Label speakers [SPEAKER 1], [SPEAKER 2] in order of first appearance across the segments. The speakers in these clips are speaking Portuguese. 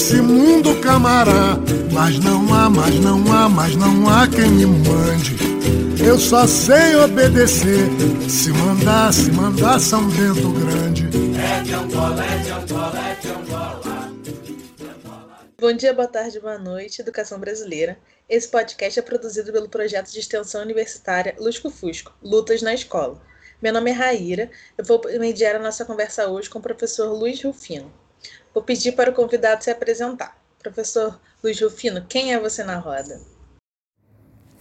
[SPEAKER 1] nesse mundo, camará. Mas não há, mas não há, mas não há quem me mande. Eu só sei obedecer. Se mandar, se mandar, São Bento Grande. É de Angola, é de Angola, é de
[SPEAKER 2] Angola. Bom dia, boa tarde, boa noite, Educação Brasileira. Esse podcast é produzido pelo projeto de extensão universitária Lusco Fusco, Lutas na Escola. Meu nome é Raíra, eu vou mediar a nossa conversa hoje com o professor Luiz Rufino. Vou pedir para o convidado se apresentar. Professor Luiz Rufino, quem é você na roda?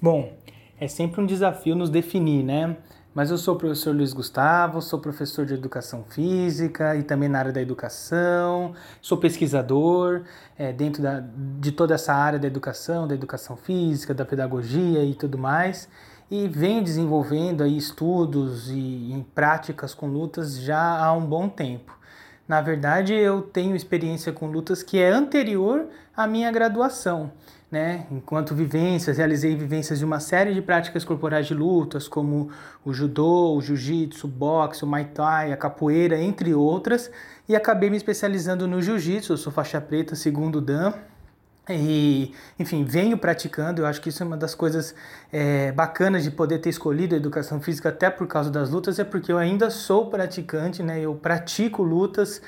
[SPEAKER 3] Bom, é sempre um desafio nos definir, né? Mas eu sou o professor Luiz Gustavo, sou professor de educação física e também na área da educação, sou pesquisador é, dentro da, de toda essa área da educação, da educação física, da pedagogia e tudo mais, e venho desenvolvendo aí estudos e, e práticas com lutas já há um bom tempo. Na verdade, eu tenho experiência com lutas que é anterior à minha graduação. Né? Enquanto vivências, realizei vivências de uma série de práticas corporais de lutas, como o judô, o jiu-jitsu, o boxe, o muay thai, a capoeira, entre outras, e acabei me especializando no jiu-jitsu. Sou faixa preta, segundo dan, e, enfim, venho praticando. Eu acho que isso é uma das coisas é, bacanas de poder ter escolhido a educação física, até por causa das lutas, é porque eu ainda sou praticante, né? Eu pratico lutas,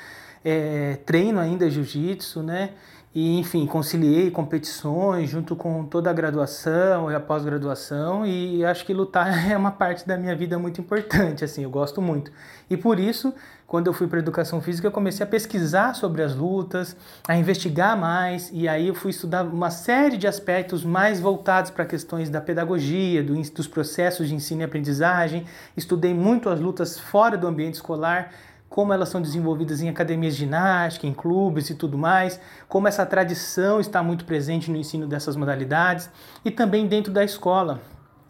[SPEAKER 3] é, treino ainda jiu-jitsu, né? E, enfim, conciliei competições junto com toda a graduação e a pós-graduação e acho que lutar é uma parte da minha vida muito importante, assim, eu gosto muito. E por isso, quando eu fui para educação física, eu comecei a pesquisar sobre as lutas, a investigar mais e aí eu fui estudar uma série de aspectos mais voltados para questões da pedagogia, do, dos processos de ensino e aprendizagem. Estudei muito as lutas fora do ambiente escolar, como elas são desenvolvidas em academias de ginástica, em clubes e tudo mais, como essa tradição está muito presente no ensino dessas modalidades e também dentro da escola,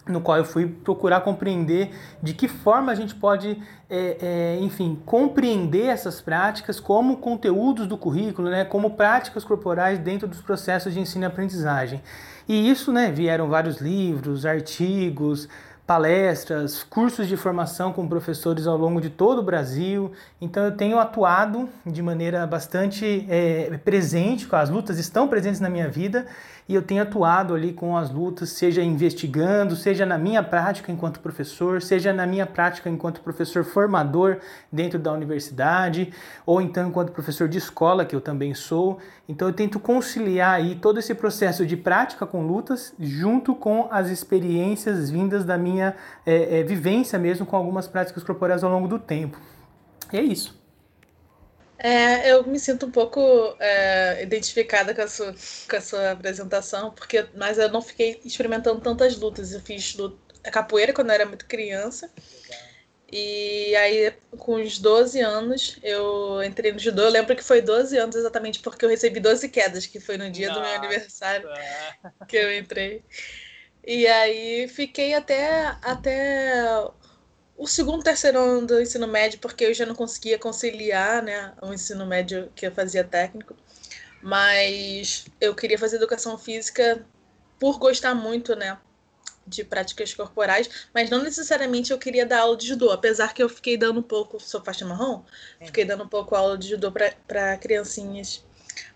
[SPEAKER 3] no qual eu fui procurar compreender de que forma a gente pode, é, é, enfim, compreender essas práticas como conteúdos do currículo, né, como práticas corporais dentro dos processos de ensino e aprendizagem. E isso, né, vieram vários livros, artigos, palestras, cursos de formação com professores ao longo de todo o Brasil. Então eu tenho atuado de maneira bastante é, presente, as lutas estão presentes na minha vida e eu tenho atuado ali com as lutas, seja investigando, seja na minha prática enquanto professor, seja na minha prática enquanto professor formador dentro da universidade, ou então enquanto professor de escola, que eu também sou. Então eu tento conciliar aí todo esse processo de prática com lutas junto com as experiências vindas da minha é, é, vivência mesmo com algumas práticas corporais ao longo do tempo. E é isso.
[SPEAKER 2] É, eu me sinto um pouco é, identificada com a, sua, com a sua apresentação, porque mas eu não fiquei experimentando tantas lutas. Eu fiz luta, capoeira quando eu era muito criança. E aí, com os 12 anos, eu entrei no judô. Eu lembro que foi 12 anos exatamente porque eu recebi 12 quedas, que foi no dia Nossa. do meu aniversário que eu entrei. E aí fiquei até, até o segundo, terceiro ano do ensino médio, porque eu já não conseguia conciliar, né, o ensino médio que eu fazia técnico, mas eu queria fazer educação física por gostar muito, né, de práticas corporais, mas não necessariamente eu queria dar aula de judô, apesar que eu fiquei dando um pouco, sou faixa marrom, é. fiquei dando um pouco aula de judô para criancinhas,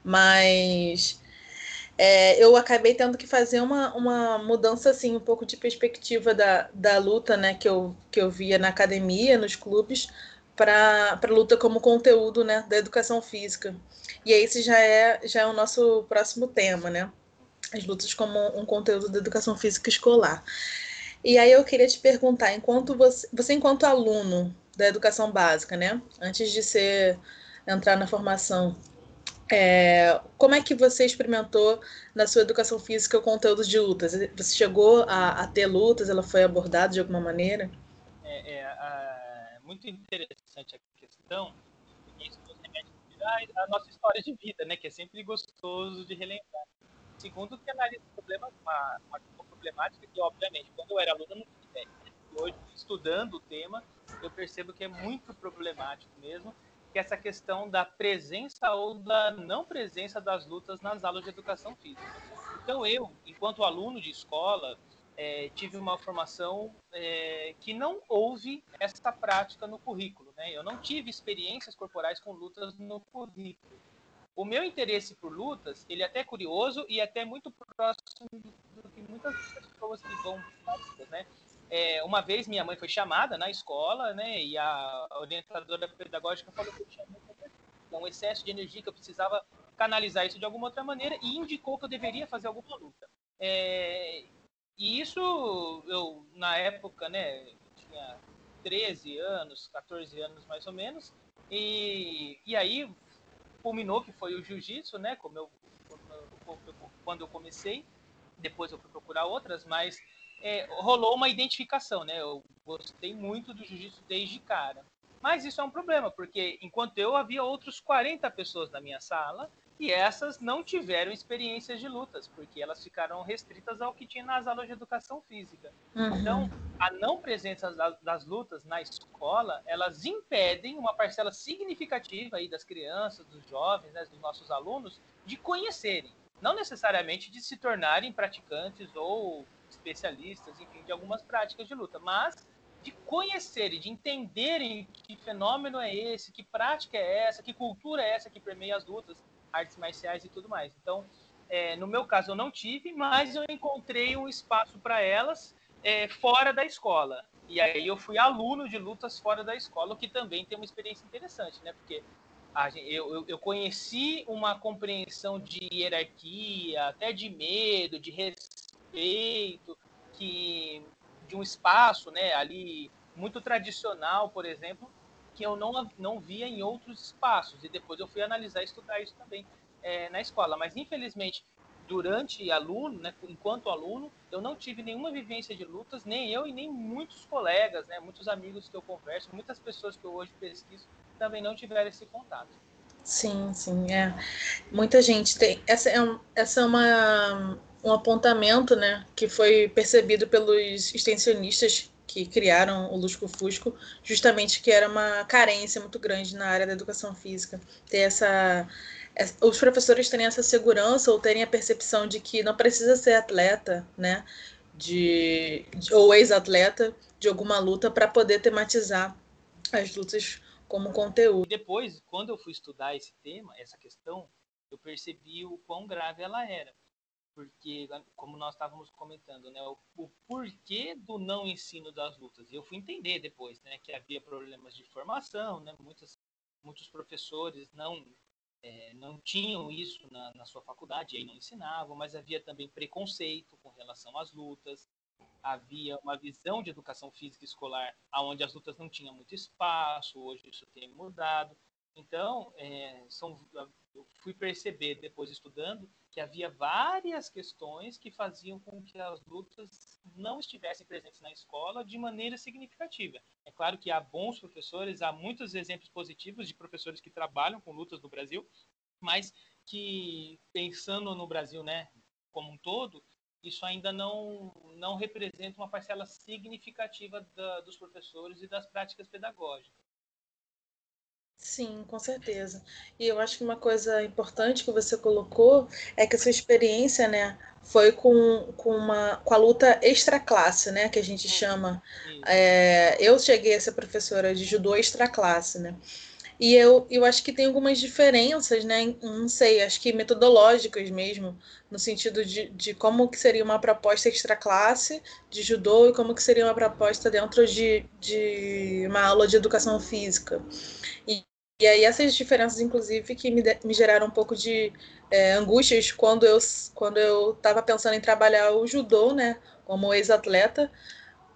[SPEAKER 2] mas é, eu acabei tendo que fazer uma, uma mudança assim um pouco de perspectiva da, da luta né que eu, que eu via na academia nos clubes para a luta como conteúdo né da educação física. E esse já é já é o nosso próximo tema né as lutas como um conteúdo da educação física escolar. E aí eu queria te perguntar enquanto você você enquanto aluno da educação básica né antes de ser entrar na formação é, como é que você experimentou na sua educação física o conteúdo de lutas? Você chegou a, a ter lutas? Ela foi abordada de alguma maneira?
[SPEAKER 4] É, é, é muito interessante a questão, isso nos remete nossa história de vida, né? Que é sempre gostoso de relembrar. Segundo, que analisa problemas, uma, uma problemática que, obviamente, quando eu era aluno, não tinha ideia. Hoje, estudando o tema, eu percebo que é muito problemático mesmo que é essa questão da presença ou da não presença das lutas nas aulas de educação física. Então, eu, enquanto aluno de escola, é, tive uma formação é, que não houve essa prática no currículo. Né? Eu não tive experiências corporais com lutas no currículo.
[SPEAKER 3] o meu interesse por lutas, ele é até curioso e até muito próximo do que muitas pessoas que vão né? É, uma vez minha mãe foi chamada na escola, né? E a orientadora pedagógica falou que eu tinha um excesso de energia que eu precisava canalizar isso de alguma outra maneira e indicou que eu deveria fazer alguma luta. É, e isso eu na época, né? Tinha 13 anos, 14 anos mais ou menos. E, e aí culminou que foi o jiu-jitsu, né? Como eu, quando eu comecei, depois eu fui procurar outras, mas é, rolou uma identificação, né? Eu gostei muito do jiu-jitsu desde cara. Mas isso é um problema, porque enquanto eu havia outros 40 pessoas na minha sala e essas não tiveram experiências de lutas, porque elas ficaram restritas ao que tinha nas aulas de educação física. Uhum. Então, a não presença das, lutas na escola, elas impedem uma parcela significativa aí das crianças, dos jovens, né, dos nossos alunos, de conhecerem. Não necessariamente de se tornarem praticantes ou especialistas, enfim, de algumas práticas de luta, mas de conhecerem, de entenderem que fenômeno é esse, que prática é essa, que cultura é essa que permeia as lutas, artes marciais e tudo mais. Então, é, no meu caso, eu não tive, mas eu encontrei um espaço para elas é, fora da escola. E aí eu fui aluno de lutas fora da escola, o que também tem uma experiência interessante, né? Porque gente, eu, eu, conheci uma compreensão de hierarquia, até de medo, de respeito, que de um espaço, né, ali muito tradicional, por exemplo, que eu não, não via em outros espaços. E depois eu fui analisar e estudar isso também é, na escola. Mas, infelizmente, durante aluno, né, enquanto aluno, eu não tive nenhuma vivência de lutas, nem eu e nem muitos colegas, né, muitos amigos que eu converso, muitas pessoas que eu hoje pesquiso, também não tiveram esse contato.
[SPEAKER 2] Sim, sim, é. Muita gente tem. Essa é, um, essa é uma, um apontamento, né, que foi percebido pelos extensionistas que criaram o Lusco Fusco, justamente que era uma carência muito grande na área da educação física. Ter essa, os professores terem essa segurança ou terem a percepção de que não precisa ser atleta, né, de, ou ex-atleta de alguma luta para poder tematizar as lutas como conteúdo.
[SPEAKER 3] Depois, quando eu fui estudar esse tema, essa questão, eu percebi o quão grave ela era porque como nós estávamos comentando, né, o, o, porquê do não ensino das lutas. Eu fui entender depois, né, que havia problemas de formação, né, muitas, muitos professores não é, não tinham isso na, na sua faculdade, aí não ensinavam, mas havia também preconceito com relação às lutas, havia uma visão de educação física escolar onde as lutas não tinham muito espaço, hoje isso tem mudado. Então, é, são, eu fui perceber depois estudando que havia várias questões que faziam com que as lutas não estivessem presentes na escola de maneira significativa. É claro que há bons professores, há muitos exemplos positivos de professores que trabalham com lutas no Brasil, mas que pensando no Brasil, né, como um todo, isso ainda não não representa uma parcela significativa da, dos professores e das práticas pedagógicas.
[SPEAKER 2] Sim, com certeza. E eu acho que uma coisa importante que você colocou é que a sua experiência, né, foi com, com, uma, com a luta extra classe, né, que a gente chama. É, eu cheguei a ser professora de judô extra classe, né, e eu, eu acho que tem algumas diferenças, né, não sei, acho que metodológicas mesmo, no sentido de, de como que seria uma proposta extra classe de judô e como que seria uma proposta dentro de, de uma aula de educação física. E, e aí essas diferenças, inclusive, que me, me geraram um pouco de é, angústias quando eu quando eu estava pensando em trabalhar o judô, né, como ex-atleta,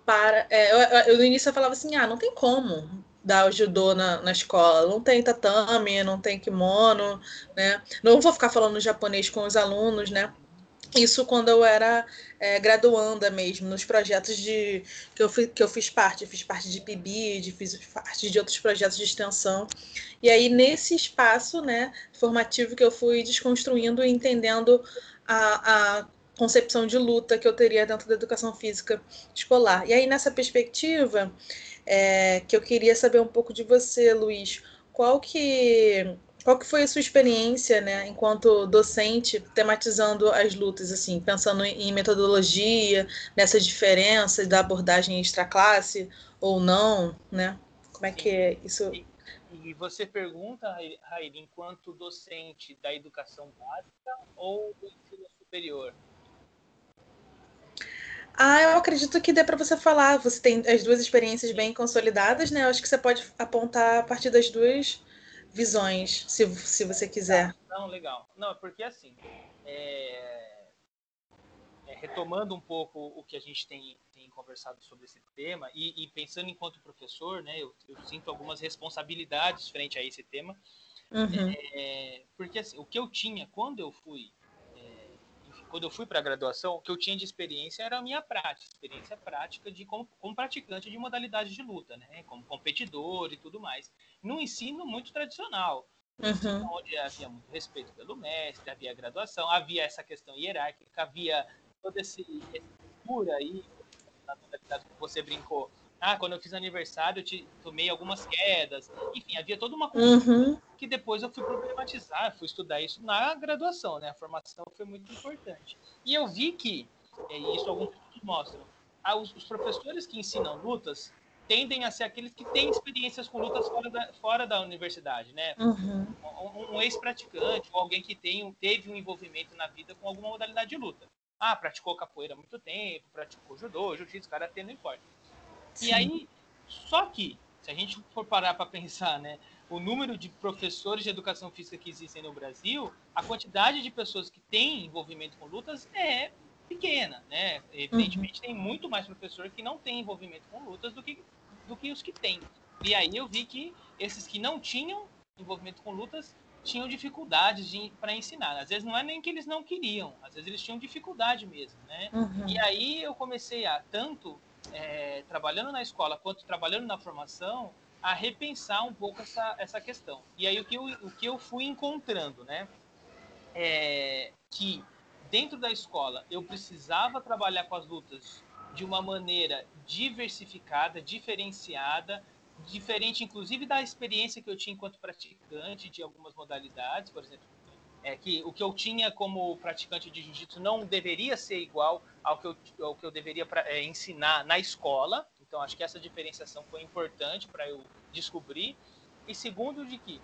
[SPEAKER 2] para é, eu, eu, no início eu falava assim, ah, não tem como dar o judô na, na escola, não tem tatame, não tem kimono, né, não vou ficar falando japonês com os alunos, né, isso quando eu era é, graduanda mesmo, nos projetos de que eu, fui, que eu fiz parte. Eu fiz parte de PIBID, fiz parte de outros projetos de extensão. E aí, nesse espaço né, formativo que eu fui desconstruindo e entendendo a, a concepção de luta que eu teria dentro da educação física escolar. E aí, nessa perspectiva, é, que eu queria saber um pouco de você, Luiz, qual que qual que foi a sua experiência, né, enquanto docente, tematizando as lutas, assim, pensando em metodologia, nessa diferença da abordagem extra-classe ou não, né? Como é que é isso
[SPEAKER 3] E você pergunta, Raíra, enquanto docente da educação básica ou do ensino superior?
[SPEAKER 2] Ah, eu acredito que dê para você falar. Você tem as duas experiências bem consolidadas, né? Eu acho que você pode apontar a partir das duas visões, se, se você quiser.
[SPEAKER 3] Não, legal. Não, porque assim, é... É, retomando um pouco o que a gente tem, tem conversado sobre esse tema e, e pensando enquanto professor, né, eu, eu, sinto algumas responsabilidades frente a esse tema,
[SPEAKER 2] uhum.
[SPEAKER 3] é, porque assim, o que eu tinha quando eu fui quando eu fui para a graduação, o que eu tinha de experiência era a minha prática, experiência prática de como, como praticante de modalidade de luta, né? Como competidor e tudo mais. Num ensino muito tradicional,
[SPEAKER 2] uhum.
[SPEAKER 3] onde havia muito respeito pelo mestre, havia graduação, havia essa questão hierárquica, havia todo esse, esse aí, na modalidade que você brincou, ah, quando eu fiz aniversário, eu te, tomei algumas quedas. Enfim, havia toda uma coisa
[SPEAKER 2] uhum.
[SPEAKER 3] que depois eu fui problematizar, fui estudar isso na graduação, né? A formação foi muito importante. E eu vi que, e isso alguns estudos mostram, os, os, professores que ensinam lutas tendem a ser aqueles que têm experiências com lutas fora da, fora da universidade, né?
[SPEAKER 2] Uhum.
[SPEAKER 3] Um, um ex-praticante ou alguém que tem, teve um envolvimento na vida com alguma modalidade de luta. Ah, praticou capoeira há muito tempo, praticou judô, jiu-jitsu, karatê, não importa Sim. E aí, só que, se a gente for parar para pensar, né, o número de professores de educação física que existem no Brasil, a quantidade de pessoas que têm envolvimento com lutas é pequena, né? Evidentemente, uhum. tem muito mais professor que não tem envolvimento com lutas do que, do que os que têm. E aí eu vi que esses que não tinham envolvimento com lutas tinham dificuldades para ensinar. Às vezes não é nem que eles não queriam, às vezes eles tinham dificuldade mesmo, né?
[SPEAKER 2] Uhum.
[SPEAKER 3] E aí eu comecei a tanto é, trabalhando na escola quanto trabalhando na formação, a repensar um pouco essa, essa questão. E aí o que eu, o que eu fui encontrando, né? É que dentro da escola eu precisava trabalhar com as lutas de uma maneira diversificada, diferenciada, diferente inclusive da experiência que eu tinha enquanto praticante de algumas modalidades, por exemplo, é que o que eu tinha como praticante de jiu-jitsu não deveria ser igual ao que eu, ao que eu deveria pra, é, ensinar na escola. Então, acho que essa diferenciação foi importante para eu descobrir. E segundo, de que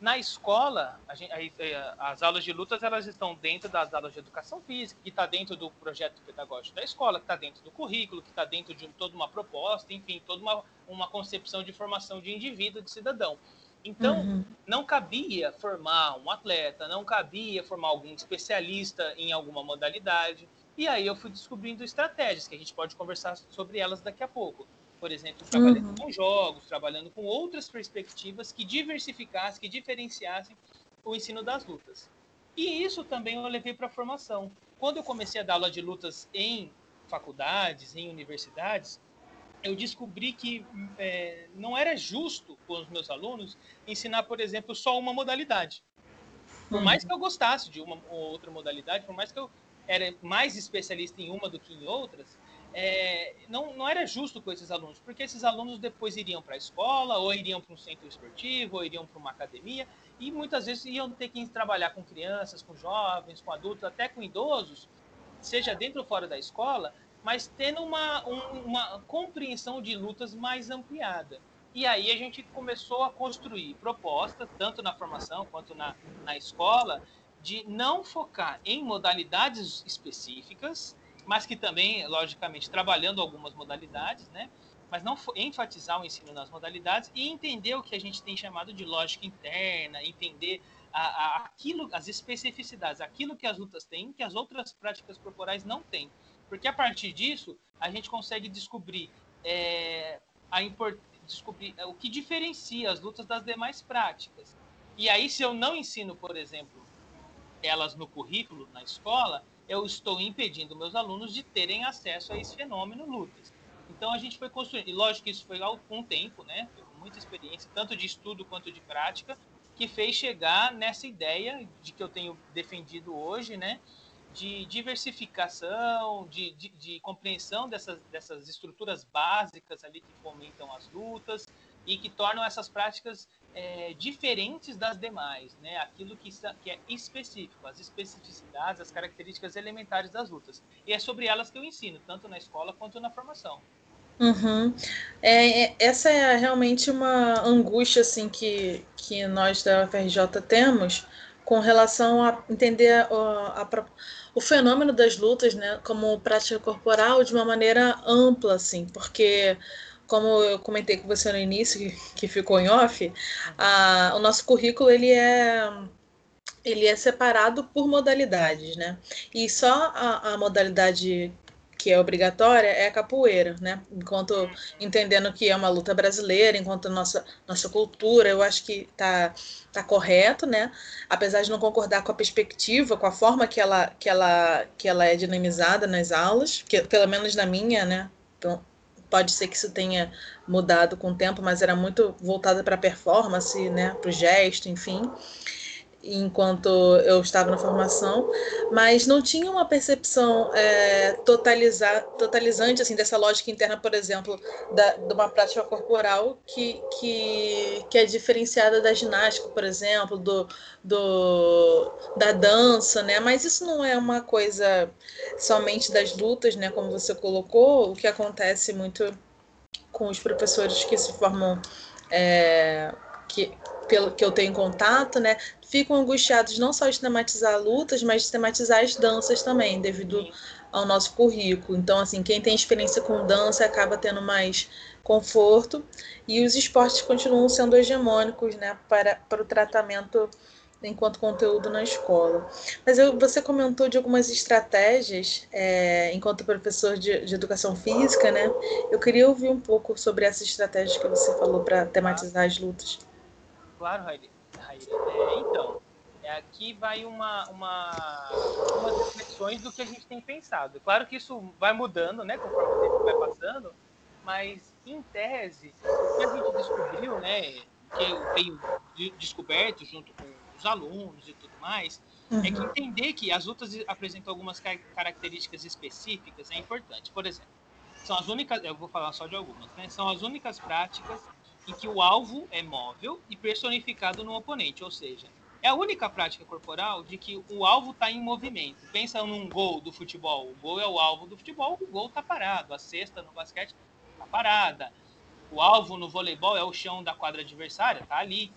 [SPEAKER 3] na escola, gente, é, as aulas de lutas elas estão dentro das aulas de educação física, que está dentro do projeto pedagógico da escola, que está dentro do currículo, que está dentro de toda uma proposta, enfim, toda uma, uma concepção de formação de indivíduo, de cidadão. Então, uhum. não cabia formar um atleta, não cabia formar algum especialista em alguma modalidade. E aí eu fui descobrindo estratégias que a gente pode conversar sobre elas daqui a pouco. Por exemplo, trabalhando uhum. com jogos, trabalhando com outras perspectivas que diversificassem, que diferenciassem o ensino das lutas. E isso também eu levei para a formação. Quando eu comecei a dar aula de lutas em faculdades, em universidades, eu descobri que é, não era justo com os meus alunos ensinar, por exemplo, só uma modalidade. Por mais que eu gostasse de uma ou outra modalidade, por mais que eu era mais especialista em uma do que em outras, é, não, não era justo com esses alunos, porque esses alunos depois iriam para a escola, ou iriam para um centro esportivo, ou iriam para uma academia, e muitas vezes iam ter que trabalhar com crianças, com jovens, com adultos, até com idosos, seja dentro ou fora da escola, mas tendo uma, um, uma compreensão de lutas mais ampliada. E aí a gente começou a construir propostas, tanto na formação quanto na, na escola, de não focar em modalidades específicas, mas que também, logicamente, trabalhando algumas modalidades, né? Mas não enfatizar o ensino nas modalidades e entender o que a gente tem chamado de lógica interna, entender a, a, aquilo, as especificidades, aquilo que as lutas têm, que as outras práticas corporais não têm. Porque a partir disso, a gente consegue descobrir, é, a import... descobrir é, o que diferencia as lutas das demais práticas. E aí, se eu não ensino, por exemplo, elas no currículo, na escola, eu estou impedindo meus alunos de terem acesso a esse fenômeno lutas. Então a gente foi construindo, e lógico que isso foi com tempo, né? Muita experiência, tanto de estudo quanto de prática, que fez chegar nessa ideia de que eu tenho defendido hoje, né? De diversificação, de, de, de, compreensão dessas, dessas estruturas básicas ali que fomentam as lutas e que tornam essas práticas é, diferentes das demais, né? Aquilo que, que é específico, as especificidades, as características elementares das lutas. E é sobre elas que eu ensino, tanto na escola quanto na formação.
[SPEAKER 2] Uhum. É, é, essa é realmente uma angústia assim que, que nós da FRJ temos com relação a entender a, a, a, o fenômeno das lutas né, como prática corporal de uma maneira ampla, assim, porque como eu comentei com você no início, que, ficou em off, a, o nosso currículo ele é ele é separado por modalidades, né? E só a, a modalidade que é obrigatória é a capoeira, né? Enquanto entendendo que é uma luta brasileira, enquanto nossa nossa cultura, eu acho que tá tá correto, né? Apesar de não concordar com a perspectiva, com a forma que ela que ela que ela é dinamizada nas aulas, que pelo menos na minha, né? Então, pode ser que isso tenha mudado com o tempo, mas era muito voltada para performance, né? Para o gesto, enfim enquanto eu estava na formação, mas não tinha uma percepção é, totalizar, totalizante assim dessa lógica interna, por exemplo, da, de uma prática corporal que, que, que é diferenciada da ginástica, por exemplo, do, do, da dança, né? Mas isso não é uma coisa somente das lutas, né? Como você colocou, o que acontece muito com os professores que se formam é, que, pelo que eu tenho contato, né, ficam angustiados não só de tematizar lutas, mas de tematizar as danças também, devido ao nosso currículo. Então, assim, quem tem experiência com dança acaba tendo mais conforto e os esportes continuam sendo hegemônicos, né, para, para o tratamento enquanto conteúdo na escola. Mas eu, você comentou de algumas estratégias é, enquanto professor de, de, educação física, né? Eu queria ouvir um pouco sobre essas estratégias que você falou para tematizar as lutas.
[SPEAKER 3] Claro, Raíra. É, então, é, aqui vai uma, uma, umas reflexões do que a gente tem pensado. Claro que isso vai mudando, né, conforme o tempo vai passando, mas, em tese, o que a gente descobriu, né, que eu tenho descoberto junto com os alunos e tudo mais, uhum. é que uhum. entender que as lutas apresentam algumas características específicas é importante. Por exemplo, são as únicas, eu vou falar só de algumas, né, são as únicas práticas em que o alvo é móvel e personificado no oponente, ou seja, é a única prática corporal de que o alvo está em movimento. Pensa num gol do futebol, o gol é o alvo do futebol, o gol está parado, a cesta no basquete está parada, o alvo no voleibol é o chão da quadra adversária, está ali.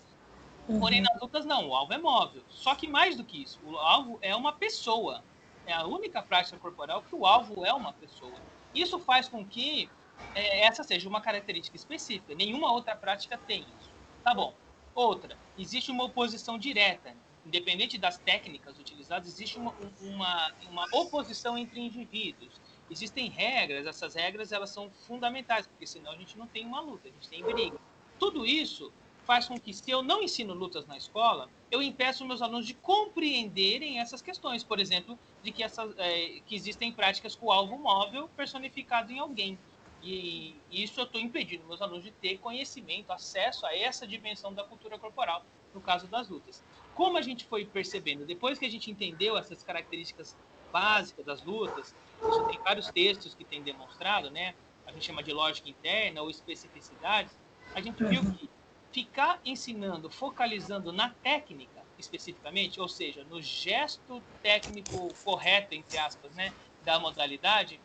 [SPEAKER 3] Uhum. Porém, nas lutas não, o alvo é móvel. Só que mais do que isso, o alvo é uma pessoa. É a única prática corporal que o alvo é uma pessoa. Isso faz com que é, essa seja uma característica específica. Nenhuma outra prática tem isso. Tá bom. Outra, existe uma oposição direta. Independente das técnicas utilizadas, existe uma, uma, uma oposição entre indivíduos. Existem regras, essas regras elas são fundamentais, porque senão a gente não tem uma luta, a gente tem briga. Tudo isso faz com que, se eu não ensino lutas na escola, eu impeço meus alunos de compreenderem essas questões. Por exemplo, de que, essas, é, que existem práticas com alvo móvel personificado em alguém. E isso eu estou impedindo meus alunos de ter conhecimento, acesso a essa dimensão da cultura corporal, no caso das lutas. Como a gente foi percebendo, depois que a gente entendeu essas características básicas das lutas, isso tem vários textos que têm demonstrado, né? A gente chama de lógica interna ou especificidades. A gente viu que ficar ensinando, focalizando na técnica especificamente, ou seja, no gesto técnico correto, entre aspas, né, da modalidade,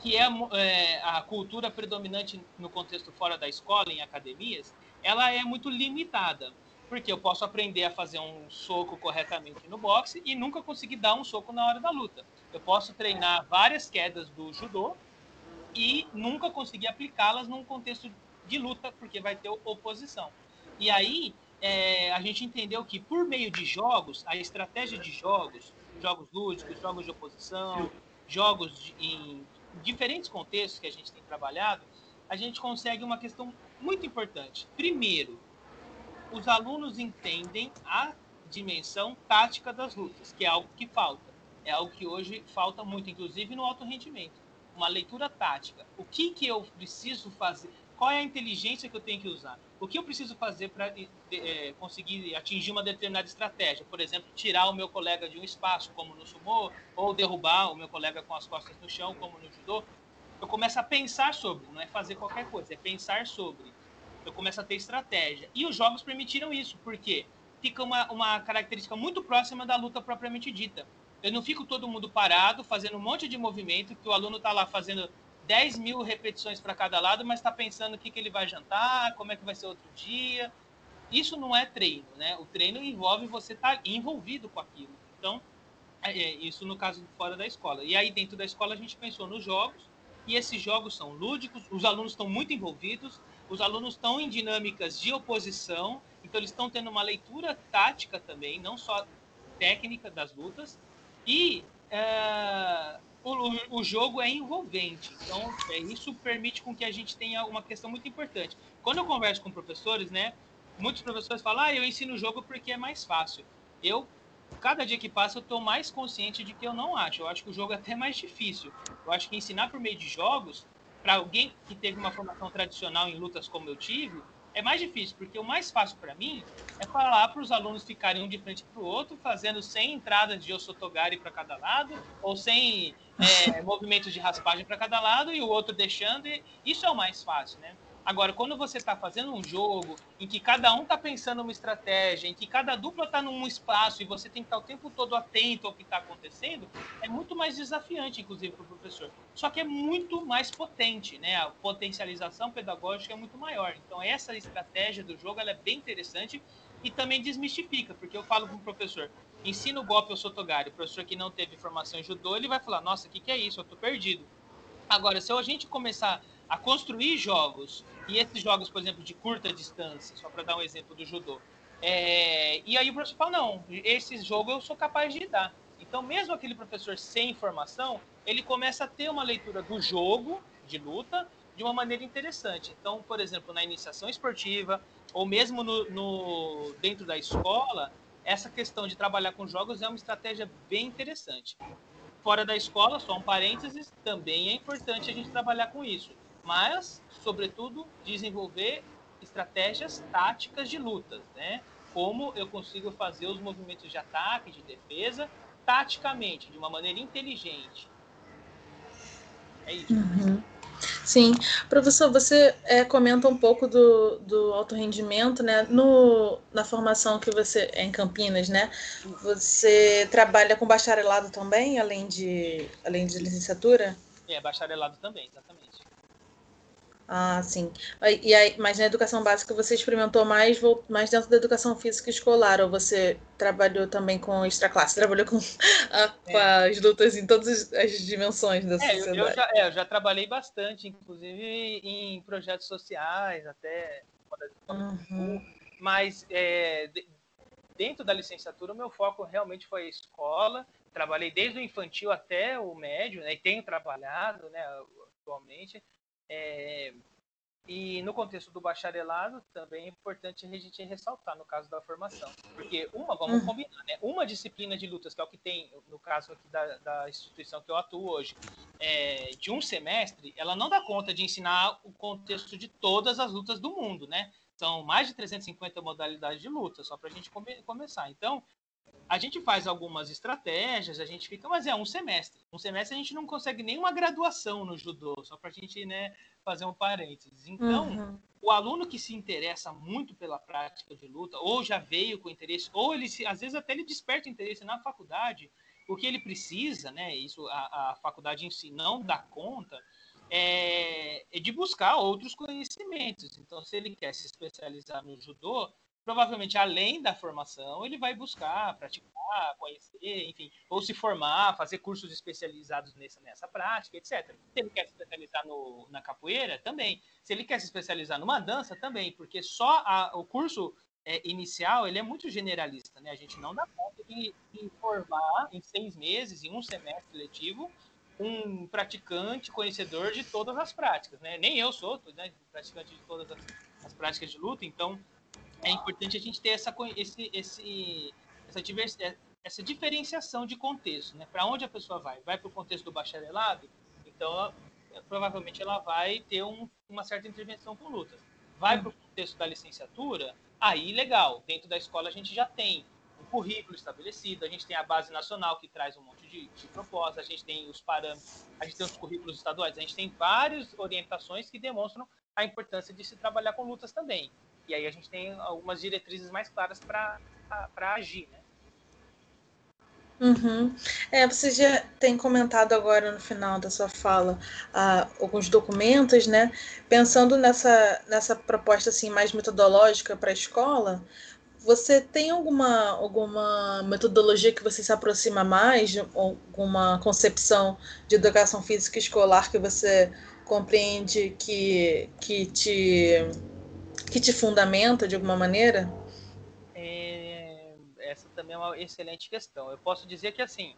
[SPEAKER 3] que é, é, a cultura predominante no contexto fora da escola, em academias, ela é muito limitada. Porque eu posso aprender a fazer um soco corretamente no boxe e nunca conseguir dar um soco na hora da luta. Eu posso treinar várias quedas do judô e nunca conseguir aplicá-las num contexto de luta, porque vai ter oposição. E aí, é, a gente entendeu que por meio de jogos, a estratégia de jogos, jogos lúdicos, jogos de oposição, jogos de, em diferentes contextos que a gente tem trabalhado, a gente consegue uma questão muito importante. Primeiro, os alunos entendem a dimensão tática das lutas, que é algo que falta. É algo que hoje falta muito, inclusive no alto rendimento. Uma leitura tática. O que, que eu preciso fazer? Qual é a inteligência que eu tenho que usar? O que eu preciso fazer para é, conseguir atingir uma determinada estratégia? Por exemplo, tirar o meu colega de um espaço, como no sumô, ou derrubar o meu colega com as costas no chão, como no judô. Eu começo a pensar sobre, não é fazer qualquer coisa, é pensar sobre. Eu começo a ter estratégia. E os jogos permitiram isso, porque fica uma, uma característica muito próxima da luta propriamente dita. Eu não fico todo mundo parado, fazendo um monte de movimento, que o aluno está lá fazendo 10 mil repetições para cada lado, mas está pensando o que, que ele vai jantar, como é que vai ser outro dia. Isso não é treino, né? O treino envolve você estar tá envolvido com aquilo. Então, é, é, isso no caso fora da escola. E aí, dentro da escola, a gente pensou nos jogos, e esses jogos são lúdicos, os alunos estão muito envolvidos, os alunos estão em dinâmicas de oposição, então eles estão tendo uma leitura tática também, não só técnica das lutas, e é, o, o, jogo é envolvente. Então, é, isso permite com que a gente tenha uma questão muito importante. Quando eu converso com professores, né, muitos professores falam, ah, eu ensino o jogo porque é mais fácil. Eu cada dia que passa eu estou mais consciente de que eu não acho. Eu acho que o jogo é até mais difícil. Eu acho que ensinar por meio de jogos, para alguém que teve uma formação tradicional em lutas como eu tive, é mais difícil, porque o mais fácil para mim é falar para os alunos ficarem um de frente para o outro, fazendo 100 entradas de Osotogari para cada lado, ou 100 é, movimentos de raspagem para cada lado, e o outro deixando. E isso é o mais fácil, né? Agora, quando você está fazendo um jogo em que cada um está pensando uma estratégia, em que cada dupla está num espaço e você tem que estar tá o tempo todo atento ao que está acontecendo, é muito mais desafiante, inclusive, para o professor. Só que é muito mais potente, né? A potencialização pedagógica é muito maior. Então, essa estratégia do jogo é bem interessante e também desmistifica, porque eu falo para o professor, ensina o golpe ao Sotogari, o professor que não teve formação em judô, ele vai falar, nossa, o que, que é isso? Eu estou perdido. Agora, se a gente começar a construir jogos, e esses jogos, por exemplo, de curta distância, só para dar um exemplo do judô, é, e aí o professor fala, não, esse jogo eu sou capaz de dar. Então, mesmo aquele professor sem formação, ele começa a ter uma leitura do jogo de luta de uma maneira interessante. Então, por exemplo, na iniciação esportiva, ou mesmo no, no dentro da escola, essa questão de trabalhar com jogos é uma estratégia bem interessante. Fora da escola, só um parênteses, também é importante a gente trabalhar com isso mas, sobretudo, desenvolver estratégias táticas de lutas, né? Como eu consigo fazer os movimentos de ataque, de defesa, taticamente, de uma maneira inteligente. É isso.
[SPEAKER 2] Uhum. Sim, professor, você é, comenta um pouco do, do alto rendimento, né? No, na formação que você é em Campinas, né? Você trabalha com bacharelado também, além de, além de licenciatura?
[SPEAKER 3] É, bacharelado também, exatamente.
[SPEAKER 2] Ah, sim. E aí, mas na educação básica você experimentou mais, mais dentro da educação física escolar, ou você trabalhou também com extra classe, trabalhou com, a, com é. as lutas em todas as dimensões da é, sociedade?
[SPEAKER 3] Eu, eu, já, é, eu já trabalhei bastante, inclusive em projetos sociais, até uhum. mas é, dentro da licenciatura o meu foco realmente foi a escola. Trabalhei desde o infantil até o médio, né, e tenho trabalhado né, atualmente. É, e no contexto do bacharelado, também é importante a gente ressaltar no caso da formação. Porque uma, vamos uhum. combinar, né? Uma disciplina de lutas, que é o que tem, no caso aqui da, da instituição que eu atuo hoje, é, de um semestre, ela não dá conta de ensinar o contexto de todas as lutas do mundo, né? São mais de 350 modalidades de luta, só para a gente come começar. Então, a gente faz algumas estratégias, a gente fica, mas é um semestre. Um semestre a gente não consegue nenhuma graduação no judô, só para a gente né, fazer um parênteses. Então, uhum. o aluno que se interessa muito pela prática de luta, ou já veio com interesse, ou ele se, às vezes até ele desperta interesse na faculdade, o que ele precisa, né? Isso a, a faculdade em si não dá conta. É, é de buscar outros conhecimentos. Então, se ele quer se especializar no judô, provavelmente além da formação, ele vai buscar praticar, conhecer, enfim, ou se formar, fazer cursos especializados nessa, nessa prática, etc. Se ele quer se especializar no, na capoeira, também. Se ele quer se especializar numa dança, também, porque só a, o curso é, inicial ele é muito generalista, né? A gente não dá conta de, de formar em seis meses, em um semestre letivo, um praticante conhecedor de todas as práticas, né? Nem eu sou né, praticante de todas as, as práticas de luta, então é importante a gente ter essa, esse, esse, essa, divers, é, essa diferenciação de contexto, né? Para onde a pessoa vai? Vai para o contexto do bacharelado? Então, ela, provavelmente ela vai ter um, uma certa intervenção com lutas. Vai para o contexto da licenciatura? Aí, legal. Dentro da escola a gente já tem um currículo estabelecido, a gente tem a base nacional que traz um monte de, de propostas, a gente tem os parâmetros, a gente tem os currículos estaduais, a gente tem várias orientações que demonstram a importância de se trabalhar com lutas também. E aí a gente tem algumas diretrizes mais claras para agir, né?
[SPEAKER 2] Uhum. É, você já tem comentado agora no final da sua fala uh, alguns documentos, né? Pensando nessa, nessa proposta assim mais metodológica para a escola, você tem alguma, alguma metodologia que você se aproxima mais, alguma concepção de educação física escolar que você compreende que, que, te, que te fundamenta de alguma maneira?
[SPEAKER 3] essa também é uma excelente questão. Eu posso dizer que assim,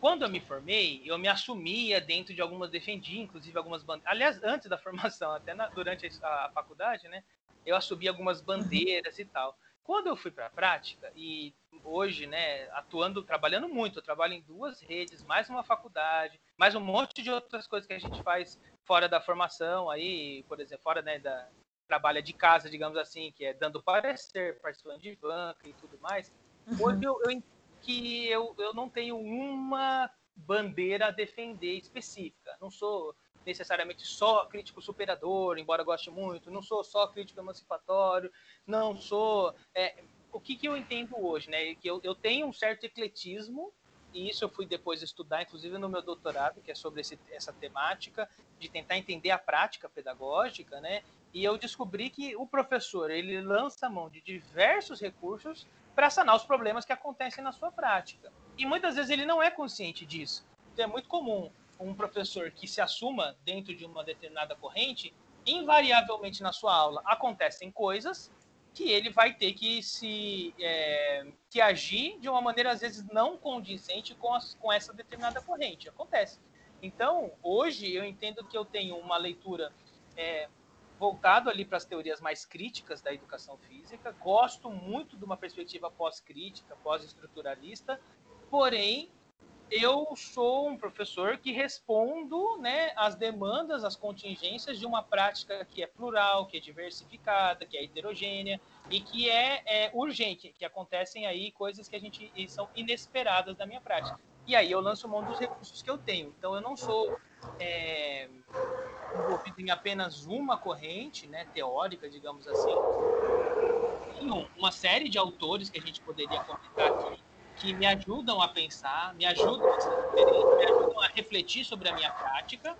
[SPEAKER 3] quando eu me formei, eu me assumia dentro de algumas, defendi inclusive algumas bandeiras. Aliás, antes da formação, até na, durante a, a, faculdade, né? Eu assumi algumas bandeiras e tal. Quando eu fui para a prática, e hoje, né, atuando, trabalhando muito, eu trabalho em duas redes, mais uma faculdade, mais um monte de outras coisas que a gente faz fora da formação, aí, por exemplo, fora né, da, trabalha de casa, digamos assim, que é dando parecer, participando de banca e tudo mais, uhum. hoje eu, eu, que eu, eu não tenho uma bandeira a defender específica. Não sou necessariamente só crítico superador, embora goste muito, não sou só crítico emancipatório, não sou. É, o que, que eu entendo hoje, né? Que eu, eu tenho um certo ecletismo e isso eu fui depois estudar, inclusive no meu doutorado, que é sobre esse, essa temática, de tentar entender a prática pedagógica, né? E eu descobri que o professor ele lança mão de diversos recursos para sanar os problemas que acontecem na sua prática. E muitas vezes ele não é consciente disso. Então é muito comum um professor que se assuma dentro de uma determinada corrente, invariavelmente na sua aula acontecem coisas que ele vai ter que se é, que agir de uma maneira às vezes não condizente com, as, com essa determinada corrente. Acontece. Então, hoje eu entendo que eu tenho uma leitura é, voltado ali para as teorias mais críticas da educação física. Gosto muito de uma perspectiva pós-crítica, pós-estruturalista, porém eu sou um professor que respondo né, às demandas, às contingências de uma prática que é plural, que é diversificada, que é heterogênea e que é, é urgente, que acontecem aí coisas que a gente são inesperadas da minha prática. E aí eu lanço mão dos recursos que eu tenho. Então eu não sou é, envolvido em apenas uma corrente né, teórica, digamos assim. Tem uma série de autores que a gente poderia comentar aqui que me ajudam a pensar, me ajudam a ser diferente, me ajudam a refletir sobre a minha prática,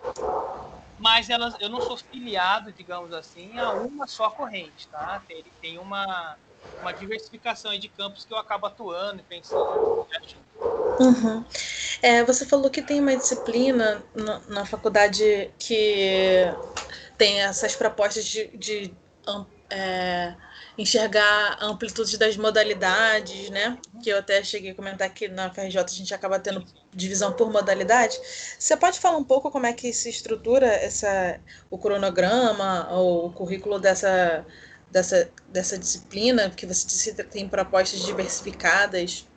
[SPEAKER 3] mas elas, eu não sou filiado, digamos assim, a uma só corrente, tá? Tem, tem uma, uma diversificação de campos que eu acabo atuando e pensando.
[SPEAKER 2] Uhum. É, você falou que tem uma disciplina na, na faculdade que tem essas propostas de, de é, enxergar a amplitude das modalidades, né? Que eu até cheguei a comentar que na FRJ a gente acaba tendo divisão por modalidade. Você pode falar um pouco como é que se estrutura essa, o cronograma ou o currículo dessa, dessa, dessa disciplina, que você disse que tem propostas diversificadas?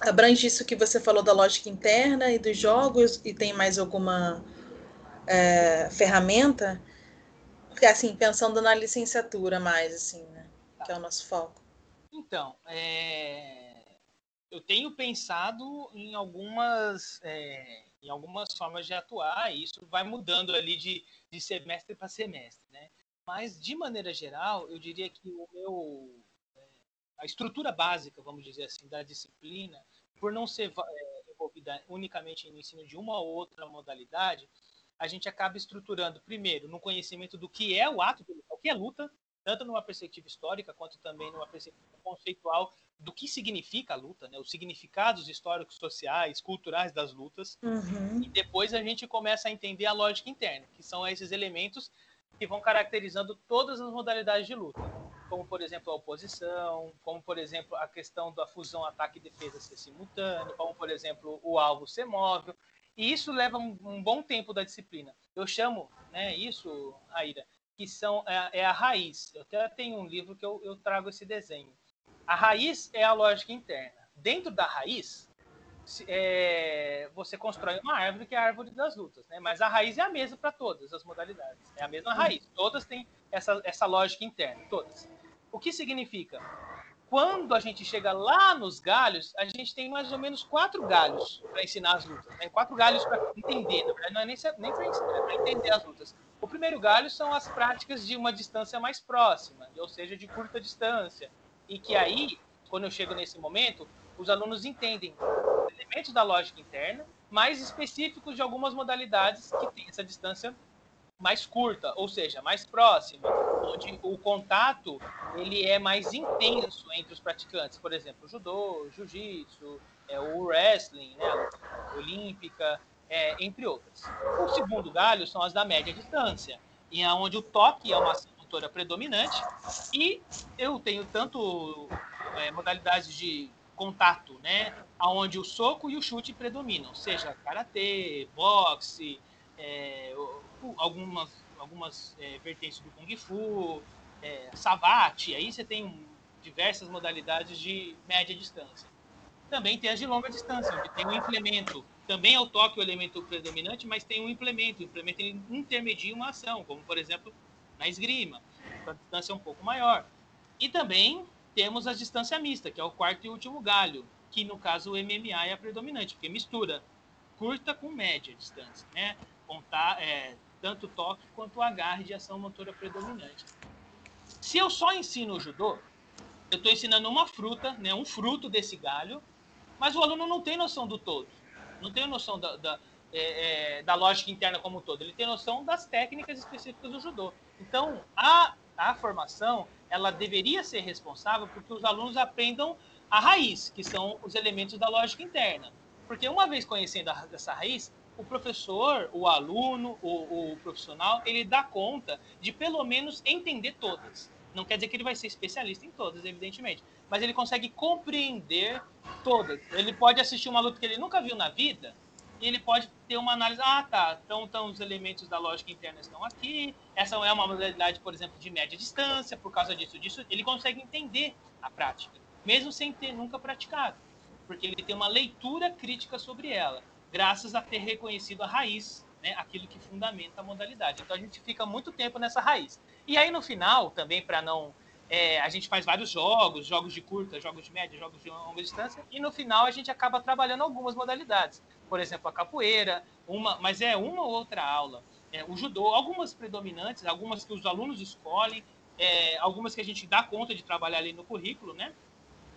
[SPEAKER 2] Abrange isso que você falou da lógica interna e dos jogos, e tem mais alguma é, ferramenta? Assim, pensando na licenciatura mais, assim, né? que é o nosso foco?
[SPEAKER 3] Então, é... eu tenho pensado em algumas, é... em algumas formas de atuar, e isso vai mudando ali de, de semestre para semestre, né? Mas, de maneira geral, eu diria que o meu, é, a estrutura básica, vamos dizer assim, da disciplina, por não ser é, envolvida unicamente no ensino de uma ou outra modalidade, a gente acaba estruturando, primeiro, no conhecimento do que é o ato, o que é luta, tanto numa perspectiva histórica quanto também numa perspectiva conceitual do que significa a luta, né? os significados históricos, sociais, culturais das lutas. Uhum. E depois a gente começa a entender a lógica interna, que são esses elementos que vão caracterizando todas as modalidades de luta, como por exemplo a oposição, como por exemplo a questão da fusão ataque e defesa ser simultâneo, como por exemplo o alvo ser móvel. E isso leva um, um bom tempo da disciplina. Eu chamo né, isso, Aira, que são é, é, a raiz. Eu até tenho um livro que eu, eu trago esse desenho. A raiz é a lógica interna. Dentro da raiz, é, você constrói uma árvore que é a árvore das lutas, né? Mas a raiz é a mesma para todas as modalidades. É a mesma raiz. Todas têm essa, essa lógica interna, todas. O que significa? Quando a gente chega lá nos galhos, a gente tem mais ou menos quatro galhos para ensinar as lutas. Né? Quatro galhos para entender, na verdade, não é nem, nem para ensinar, é para entender as lutas. O primeiro galho são as práticas de uma distância mais próxima, ou seja, de curta distância. E que aí, quando eu chego nesse momento, os alunos entendem elementos da lógica interna, mais específicos de algumas modalidades que têm essa distância mais curta, ou seja, mais próxima, onde o contato ele é mais intenso entre os praticantes. Por exemplo, judô, jiu-jitsu, é, o wrestling, né, a olímpica, é, entre outras. O segundo galho são as da média distância, em onde o toque é uma ação motora predominante e eu tenho tanto é, modalidades de contato, né, aonde o soco e o chute predominam, seja karatê, boxe, é, algumas, algumas é, vertentes do Kung Fu, é, Savate, aí você tem diversas modalidades de média distância. Também tem as de longa distância, onde tem um implemento. Também é o toque o elemento predominante, mas tem um implemento. O implemento ele intermedia uma ação, como por exemplo na esgrima. A distância é um pouco maior. E também temos a distância mista, que é o quarto e último galho, que no caso o MMA é a predominante, porque mistura curta com média distância, né? Contar, é, tanto toque quanto o agarre de ação motora predominante. Se eu só ensino o judô, eu estou ensinando uma fruta, né, um fruto desse galho, mas o aluno não tem noção do todo, não tem noção da, da, é, é, da lógica interna como um todo, ele tem noção das técnicas específicas do judô. Então, a, a formação, ela deveria ser responsável porque os alunos aprendam a raiz, que são os elementos da lógica interna. Porque uma vez conhecendo essa raiz, o professor, o aluno, o, o, profissional, ele dá conta de pelo menos entender todas. Não quer dizer que ele vai ser especialista em todas, evidentemente, mas ele consegue compreender todas. Ele pode assistir uma luta que ele nunca viu na vida ele pode ter uma análise. Ah, tá. Então, então os elementos da lógica interna estão aqui. Essa é uma modalidade, por exemplo, de média distância. Por causa disso, disso, ele consegue entender a prática, mesmo sem ter nunca praticado, porque ele tem uma leitura crítica sobre ela graças a ter reconhecido a raiz, né, aquilo que fundamenta a modalidade. Então a gente fica muito tempo nessa raiz. E aí no final, também para não é, a gente faz vários jogos, jogos de curta, jogos de média, jogos de longa distância, e no final a gente acaba trabalhando algumas modalidades. Por exemplo, a capoeira, uma, mas é uma ou outra aula. É, o judô, algumas predominantes, algumas que os alunos escolhem, é, algumas que a gente dá conta de trabalhar ali no currículo, né?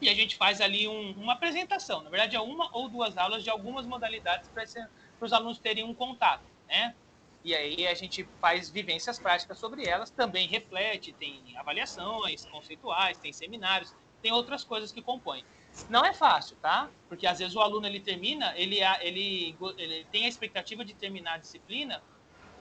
[SPEAKER 3] e a gente faz ali um, uma apresentação. Na verdade, é uma ou duas aulas de algumas modalidades para os alunos terem um contato, né? E aí a gente faz vivências práticas sobre elas, também reflete, tem avaliações conceituais, tem seminários, tem outras coisas que compõem. Não é fácil, tá? Porque às vezes o aluno ele termina, ele, ele, ele tem a expectativa de terminar a disciplina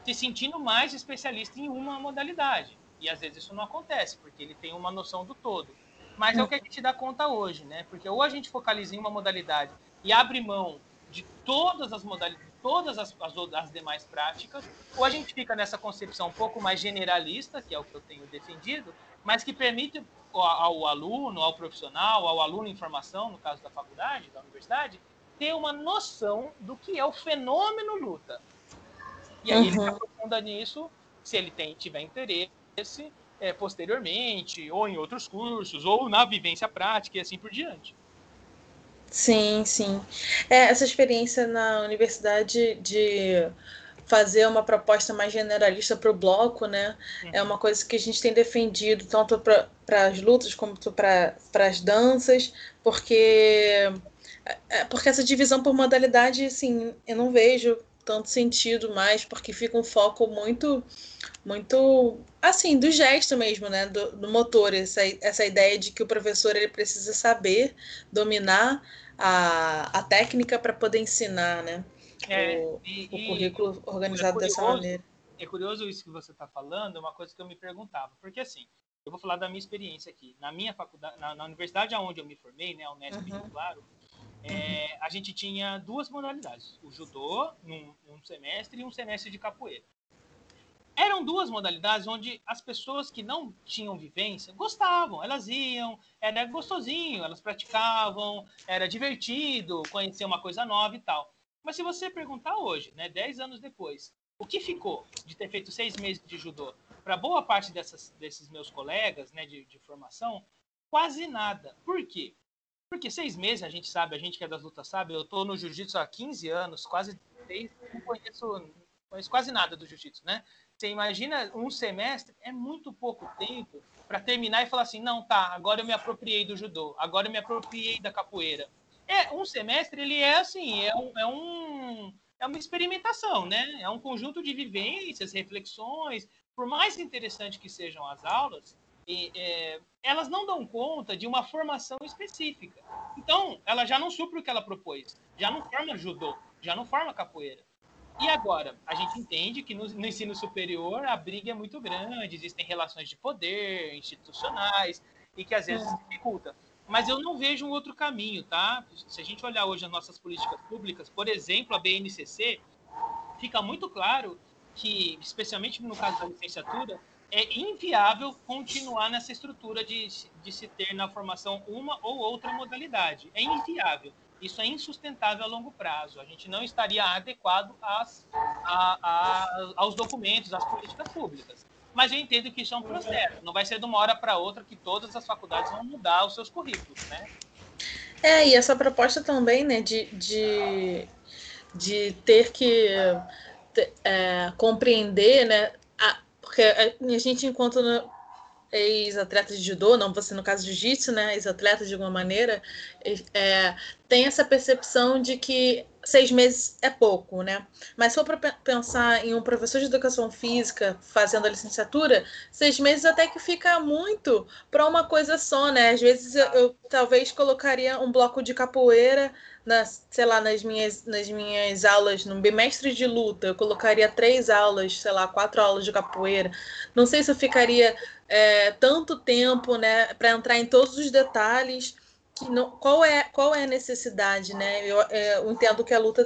[SPEAKER 3] se sentindo mais especialista em uma modalidade. E às vezes isso não acontece, porque ele tem uma noção do todo. Mas é o que a gente dá conta hoje, né? Porque ou a gente focaliza em uma modalidade e abre mão de todas as modalidades, todas as, as, as, demais práticas, ou a gente fica nessa concepção um pouco mais generalista, que é o que eu tenho defendido, mas que permite ao, ao aluno, ao profissional, ao aluno em formação, no caso da faculdade, da universidade, ter uma noção do que é o fenômeno luta. E aí uhum. ele se aprofunda nisso, se ele tem, tiver interesse, é, posteriormente, ou em outros cursos, ou na vivência prática e assim por diante.
[SPEAKER 2] Sim, sim. É, essa experiência na universidade de fazer uma proposta mais generalista para o bloco, né? Uhum. É uma coisa que a gente tem defendido tanto para as lutas como para as danças, porque é, porque essa divisão por modalidade, assim, eu não vejo tanto sentido mais, porque fica um foco muito, muito, assim, do gesto mesmo, né, do, do motor, essa, essa ideia de que o professor ele precisa saber dominar a, a técnica para poder ensinar, né, é, o, e, o currículo organizado é curioso, dessa maneira.
[SPEAKER 3] É curioso isso que você está falando, é uma coisa que eu me perguntava, porque assim, eu vou falar da minha experiência aqui. Na minha faculdade, na, na universidade onde eu me formei, né, a Unesp, uhum. claro, é, a gente tinha duas modalidades: o judô, num, num semestre, e um semestre de capoeira. Eram duas modalidades onde as pessoas que não tinham vivência gostavam, elas iam, era gostosinho, elas praticavam, era divertido, conhecer uma coisa nova e tal. Mas se você perguntar hoje, né, dez anos depois, o que ficou de ter feito seis meses de judô? Para boa parte dessas, desses meus colegas né, de, de formação, quase nada. Por quê? Porque seis meses, a gente sabe, a gente que é das lutas sabe, eu tô no jiu-jitsu há 15 anos, quase não conheço, não conheço quase nada do jiu-jitsu, né? Você imagina um semestre, é muito pouco tempo para terminar e falar assim, não, tá, agora eu me apropriei do judô, agora eu me apropriei da capoeira. É, um semestre, ele é assim, é um, é um é uma experimentação, né? É um conjunto de vivências, reflexões. Por mais interessante que sejam as aulas, e, é, elas não dão conta de uma formação específica. Então, ela já não supre o que ela propôs, já não forma judô, já não forma capoeira. E agora, a gente entende que no, no, ensino superior a briga é muito grande, existem relações de poder institucionais e que às vezes dificulta. Mas eu não vejo um outro caminho, tá? Se a gente olhar hoje as nossas políticas públicas, por exemplo, a BNCC, fica muito claro que, especialmente no caso da licenciatura, é inviável continuar nessa estrutura de, de se ter na formação uma ou outra modalidade. É inviável. Isso é insustentável a longo prazo. A gente não estaria adequado às, a, a, aos documentos, às políticas públicas. Mas eu entendo que isso é um processo. Não vai ser de uma hora para outra que todas as faculdades vão mudar os seus currículos, né?
[SPEAKER 2] É, e essa proposta também, né, de, de, de ter que é, compreender, né, a, porque a gente, enquanto ex-atleta de judô, não você no caso de jiu-jitsu, né, ex-atleta de alguma maneira, é, tem essa percepção de que seis meses é pouco, né? Mas se for para pensar em um professor de educação física fazendo a licenciatura, seis meses até que fica muito para uma coisa só, né? Às vezes eu, eu, talvez colocaria um bloco de capoeira, nas, sei lá, nas minhas, nas minhas aulas, no bimestre de luta, eu colocaria três aulas, sei lá, quatro aulas de capoeira. Não sei se eu ficaria é, tanto tempo, né, para entrar em todos os detalhes que não, qual é qual é a necessidade, né? Eu, é, eu entendo que a luta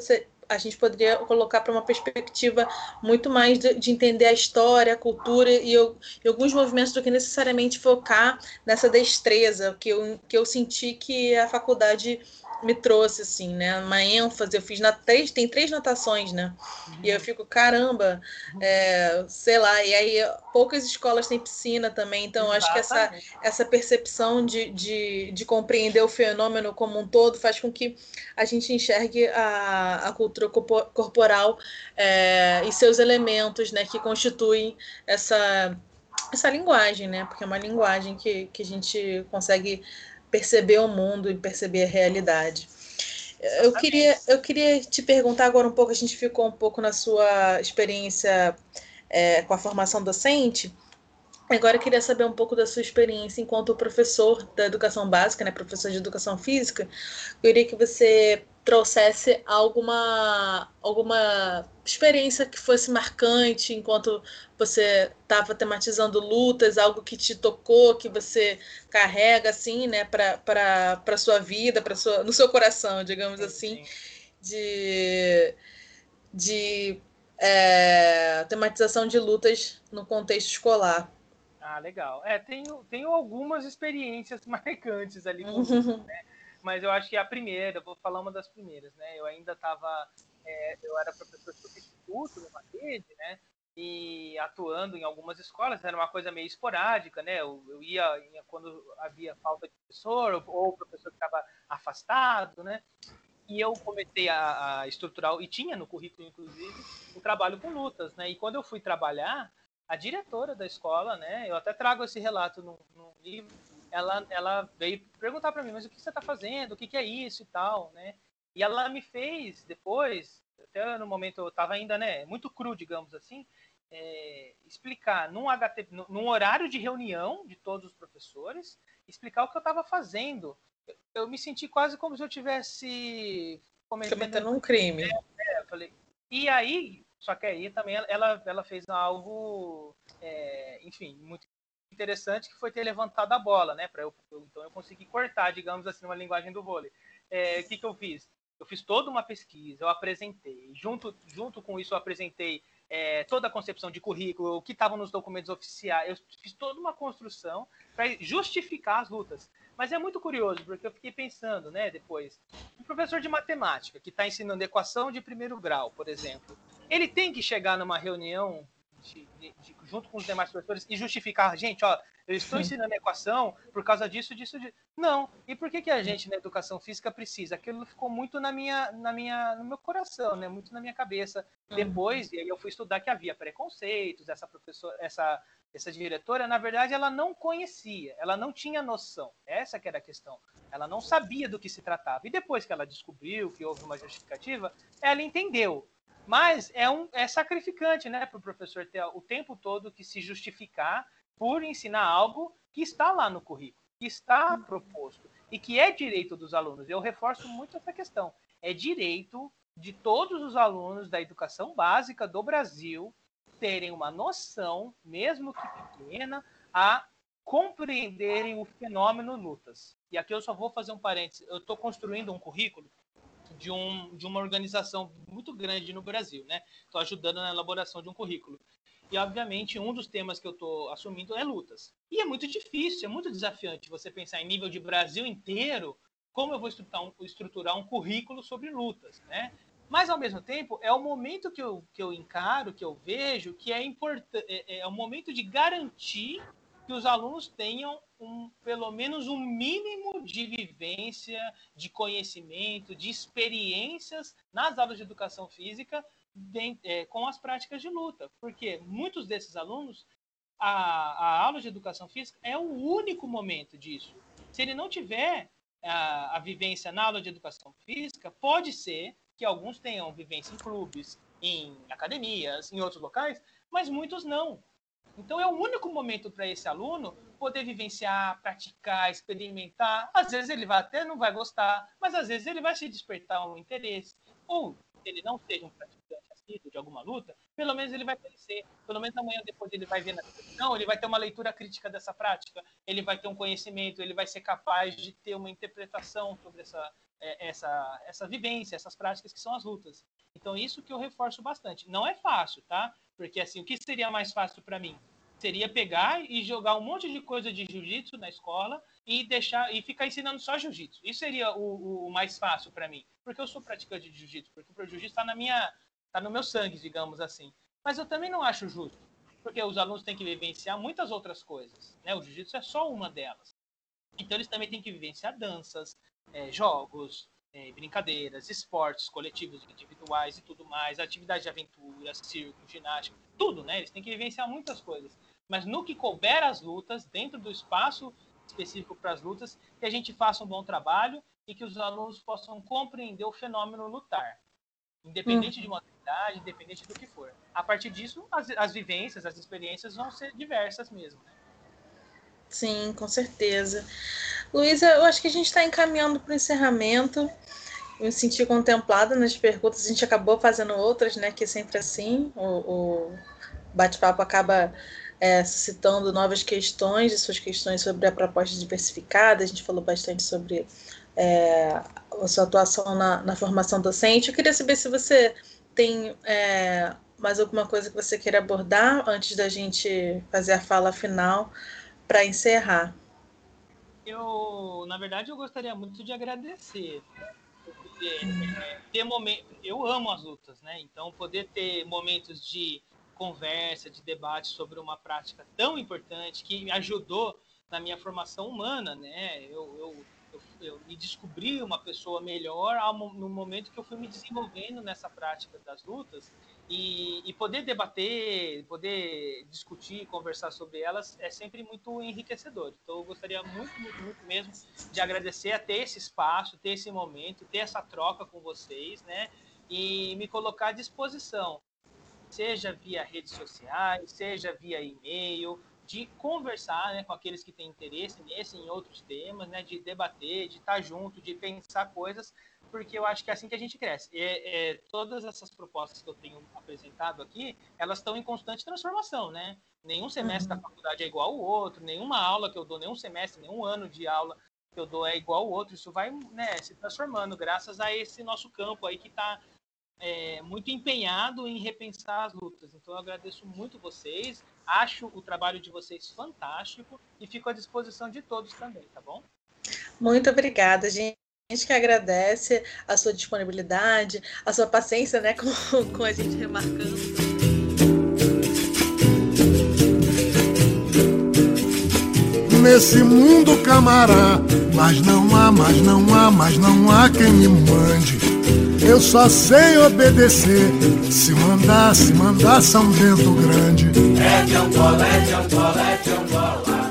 [SPEAKER 2] a gente poderia colocar para uma perspectiva muito mais de, de, entender a história, a cultura e, eu, e, alguns movimentos do que necessariamente focar nessa destreza que eu, que eu senti que a faculdade me trouxe, assim, né? Uma ênfase. Eu fiz na três, tem três natações, né? E eu fico, caramba, é, sei lá, e aí poucas escolas têm piscina também, então acho que essa, essa percepção de, de, de compreender o fenômeno como um todo faz com que a gente enxergue a, a cultura corporal é, e seus elementos, né, que constituem essa essa linguagem, né? Porque é uma linguagem que, que a gente consegue perceber o mundo e perceber a realidade. Eu queria, eu queria te perguntar agora um pouco, a gente ficou um pouco na sua experiência é, com a formação docente. Agora eu queria saber um pouco da sua experiência enquanto professor da educação básica, né, professor de educação física. Eu queria que você trouxesse alguma alguma experiência que fosse marcante enquanto você estava tematizando lutas, algo que te tocou, que você carrega assim, né, para para sua vida, para sua no seu coração, digamos sim, assim, sim. de de é, tematização de lutas no contexto escolar.
[SPEAKER 3] Ah, legal. É, tenho, tenho algumas experiências marcantes ali né? Mas eu acho que a primeira, vou falar uma das primeiras, né? Eu ainda estava, é, eu era professor substituto numa rede, né? E atuando em algumas escolas, era uma coisa meio esporádica, né? Eu, eu ia, ia, quando havia falta de professor ou, o professor estava afastado, né? E eu comecei a, a e tinha no currículo, inclusive, o trabalho com lutas, né? E quando eu fui trabalhar, a diretora da escola, né? Eu até trago esse relato no, no livro, ela, ela veio perguntar para mim, mas o que você está fazendo? O que, que, é isso e tal, né? E ela me fez depois, até no momento eu estava ainda, né, muito cru, digamos assim, é, explicar num, HT, num horário de reunião de todos os professores, explicar o que eu estava fazendo. Eu, eu, me senti quase como se eu tivesse
[SPEAKER 2] cometendo um crime.
[SPEAKER 3] É, é, falei. E aí, só que aí também ela, ela fez algo, é, enfim, muito interessante que foi ter levantado a bola, né? Para eu, então eu consegui cortar, digamos assim, uma linguagem do vôlei. É, o que, que eu fiz? Eu fiz toda uma pesquisa, eu apresentei. Junto, junto com isso, eu apresentei é, toda a concepção de currículo, o que estava nos documentos oficiais. Eu fiz toda uma construção para justificar as lutas. Mas é muito curioso, porque eu fiquei pensando, né, depois, um professor de matemática que está ensinando equação de primeiro grau, por exemplo, ele tem que chegar numa reunião de, de, de, junto com os demais professores e justificar, gente, ó, eu estou ensinando equação por causa disso, disso, disso. Não. E por que, que a gente na educação física precisa? Aquilo ficou muito na minha, na minha, no meu coração, né? Muito na minha cabeça. Uhum. Depois, e aí eu fui estudar que havia preconceitos, essa professora, essa essa diretora, na verdade, ela não conhecia, ela não tinha noção. Essa que era a questão. Ela não sabia do que se tratava. E depois que ela descobriu que houve uma justificativa, ela entendeu. Mas é, um, é sacrificante, né, para o professor ter o tempo todo que se justificar por ensinar algo que está lá no currículo, que está proposto e que é direito dos alunos. Eu reforço muito essa questão. É direito de todos os alunos da educação básica do Brasil terem uma noção, mesmo que pequena, a compreenderem o fenômeno lutas. E aqui eu só vou fazer um parênteses. Eu estou construindo um currículo de, um, de uma organização muito grande no Brasil, né? Estou ajudando na elaboração de um currículo. E, obviamente, um dos temas que eu estou assumindo é lutas. E é muito difícil, é muito desafiante você pensar em nível de Brasil inteiro como eu vou estruturar um, estruturar um currículo sobre lutas, né? Mas, ao mesmo tempo, é o momento que eu, que eu encaro, que eu vejo, que é importante, é, é o momento de garantir que os alunos tenham um, pelo menos um mínimo de vivência, de conhecimento, de experiências nas aulas de educação física de, é, com as práticas de luta. Porque muitos desses alunos, a, a aula de educação física é o único momento disso. Se ele não tiver a, a vivência na aula de educação física, pode ser que alguns tenham vivência em clubes, em academias, em outros locais, mas muitos não. Então é o único momento para esse aluno poder vivenciar, praticar, experimentar. Às vezes ele vai até não vai gostar, mas às vezes ele vai se despertar um interesse. Ou ele não seja um praticante assíduo de alguma luta, pelo menos ele vai conhecer. Pelo menos amanhã depois ele vai ver na televisão, ele vai ter uma leitura crítica dessa prática, ele vai ter um conhecimento, ele vai ser capaz de ter uma interpretação sobre essa, é, essa, essa vivência, essas práticas que são as lutas. Então, isso que eu reforço bastante. Não é fácil, tá? Porque, assim, o que seria mais fácil para mim? Seria pegar e jogar um monte de coisa de jiu-jitsu na escola e deixar e ficar ensinando só jiu-jitsu. Isso seria o, o mais fácil para mim, porque eu sou praticante de jiu-jitsu, porque o jiu-jitsu está na minha, tá no meu sangue, digamos assim. Mas eu também não acho justo, porque os alunos têm que vivenciar muitas outras coisas, né? O jiu-jitsu é só uma delas. Então eles também têm que vivenciar danças, é, jogos, é, brincadeiras, esportes coletivos, individuais e tudo mais, atividade de aventura, circo, ginástica, tudo, né? Eles têm que vivenciar muitas coisas. Mas no que couber as lutas, dentro do espaço específico para as lutas, que a gente faça um bom trabalho e que os alunos possam compreender o fenômeno lutar, independente uhum. de modalidade, independente do que for. A partir disso, as, as vivências, as experiências vão ser diversas mesmo. Né?
[SPEAKER 2] Sim, com certeza. Luísa, eu acho que a gente está encaminhando para o encerramento. Eu me senti contemplada nas perguntas, a gente acabou fazendo outras, né? Que é sempre assim, o, o bate-papo acaba é, suscitando novas questões, suas questões sobre a proposta diversificada. A gente falou bastante sobre é, a sua atuação na, na, formação docente. Eu queria saber se você tem é, mais alguma coisa que você queira abordar antes da gente fazer a fala final para encerrar.
[SPEAKER 3] Eu, na verdade, eu gostaria muito de agradecer. Porque, é, momento, eu amo as lutas, né? Então, poder ter momentos de conversa, de debate sobre uma prática tão importante que me ajudou na minha formação humana, né? Eu, eu, eu, eu me descobri uma pessoa melhor no momento que eu fui me desenvolvendo nessa prática das lutas e, e, poder debater, poder discutir, conversar sobre elas é sempre muito enriquecedor. Então, eu gostaria muito, muito, muito mesmo de agradecer a ter esse espaço, ter esse momento, ter essa troca com vocês, né? E me colocar à disposição, seja via redes sociais, seja via e-mail, de conversar né, com aqueles que têm interesse nesse e em outros temas, né, de debater, de estar junto, de pensar coisas porque eu acho que é assim que a gente cresce. É, é, todas essas propostas que eu tenho apresentado aqui, elas estão em constante transformação, né? Nenhum semestre uhum. da faculdade é igual ao outro, nenhuma aula que eu dou, nenhum semestre, nenhum ano de aula que eu dou é igual ao outro. Isso vai né, se transformando graças a esse nosso campo aí que está é, muito empenhado em repensar as lutas. Então eu agradeço muito vocês, acho o trabalho de vocês fantástico e fico à disposição de todos também, tá bom?
[SPEAKER 2] Muito obrigada, gente gente que agradece a sua disponibilidade, a sua paciência, né, com, com a gente remarcando.
[SPEAKER 1] Nesse mundo camará, mas não há, mas não há, mas não há quem me mande. Eu só sei obedecer. Se mandar, se mandar São Bento Grande.
[SPEAKER 5] É de Angola, é de Angola, é de Angola.